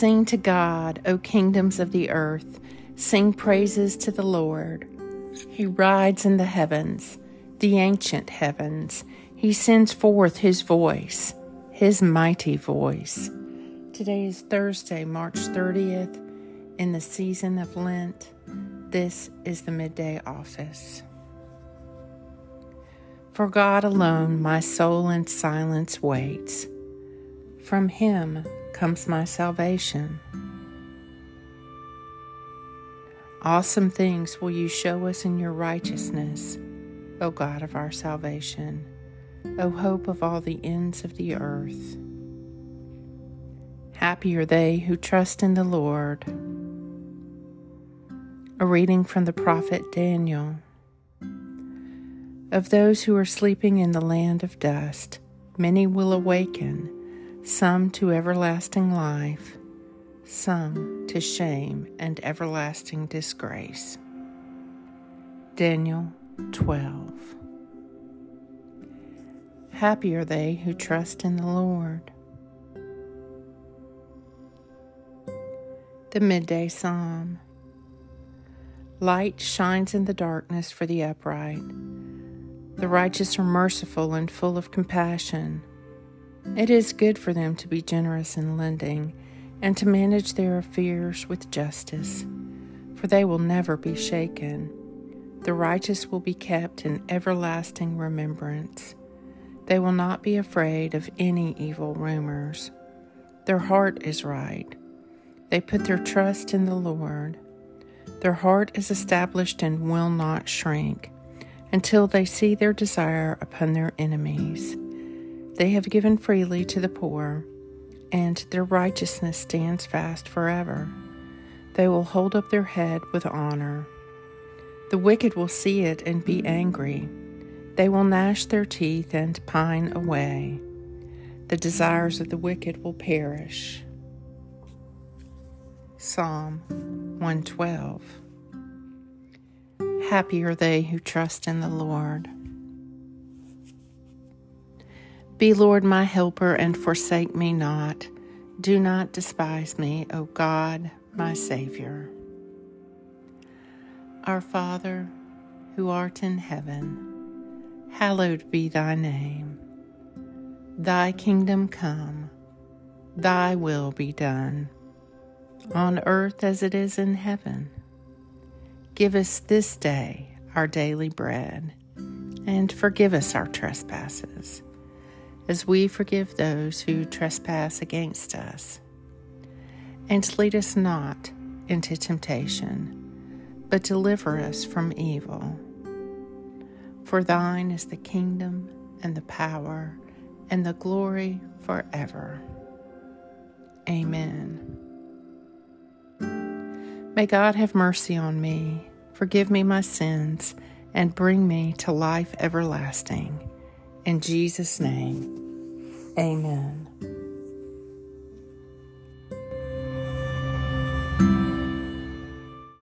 Sing to God, O kingdoms of the earth. Sing praises to the Lord. He rides in the heavens, the ancient heavens. He sends forth his voice, his mighty voice. Today is Thursday, March 30th, in the season of Lent. This is the midday office. For God alone my soul in silence waits. From him comes my salvation. Awesome things will you show us in your righteousness, O God of our salvation, O hope of all the ends of the earth. Happy are they who trust in the Lord. A reading from the prophet Daniel. Of those who are sleeping in the land of dust, many will awaken some to everlasting life, some to shame and everlasting disgrace. Daniel 12. Happy are they who trust in the Lord. The Midday Psalm Light shines in the darkness for the upright. The righteous are merciful and full of compassion. It is good for them to be generous in lending and to manage their affairs with justice, for they will never be shaken. The righteous will be kept in everlasting remembrance. They will not be afraid of any evil rumors. Their heart is right. They put their trust in the Lord. Their heart is established and will not shrink until they see their desire upon their enemies. They have given freely to the poor, and their righteousness stands fast forever. They will hold up their head with honor. The wicked will see it and be angry. They will gnash their teeth and pine away. The desires of the wicked will perish. Psalm 112 Happy are they who trust in the Lord. Be, Lord, my helper, and forsake me not. Do not despise me, O God, my Savior. Our Father, who art in heaven, hallowed be thy name. Thy kingdom come, thy will be done, on earth as it is in heaven. Give us this day our daily bread, and forgive us our trespasses as we forgive those who trespass against us. And lead us not into temptation, but deliver us from evil. For thine is the kingdom and the power and the glory forever. Amen. May God have mercy on me, forgive me my sins, and bring me to life everlasting. In Jesus' name, amen.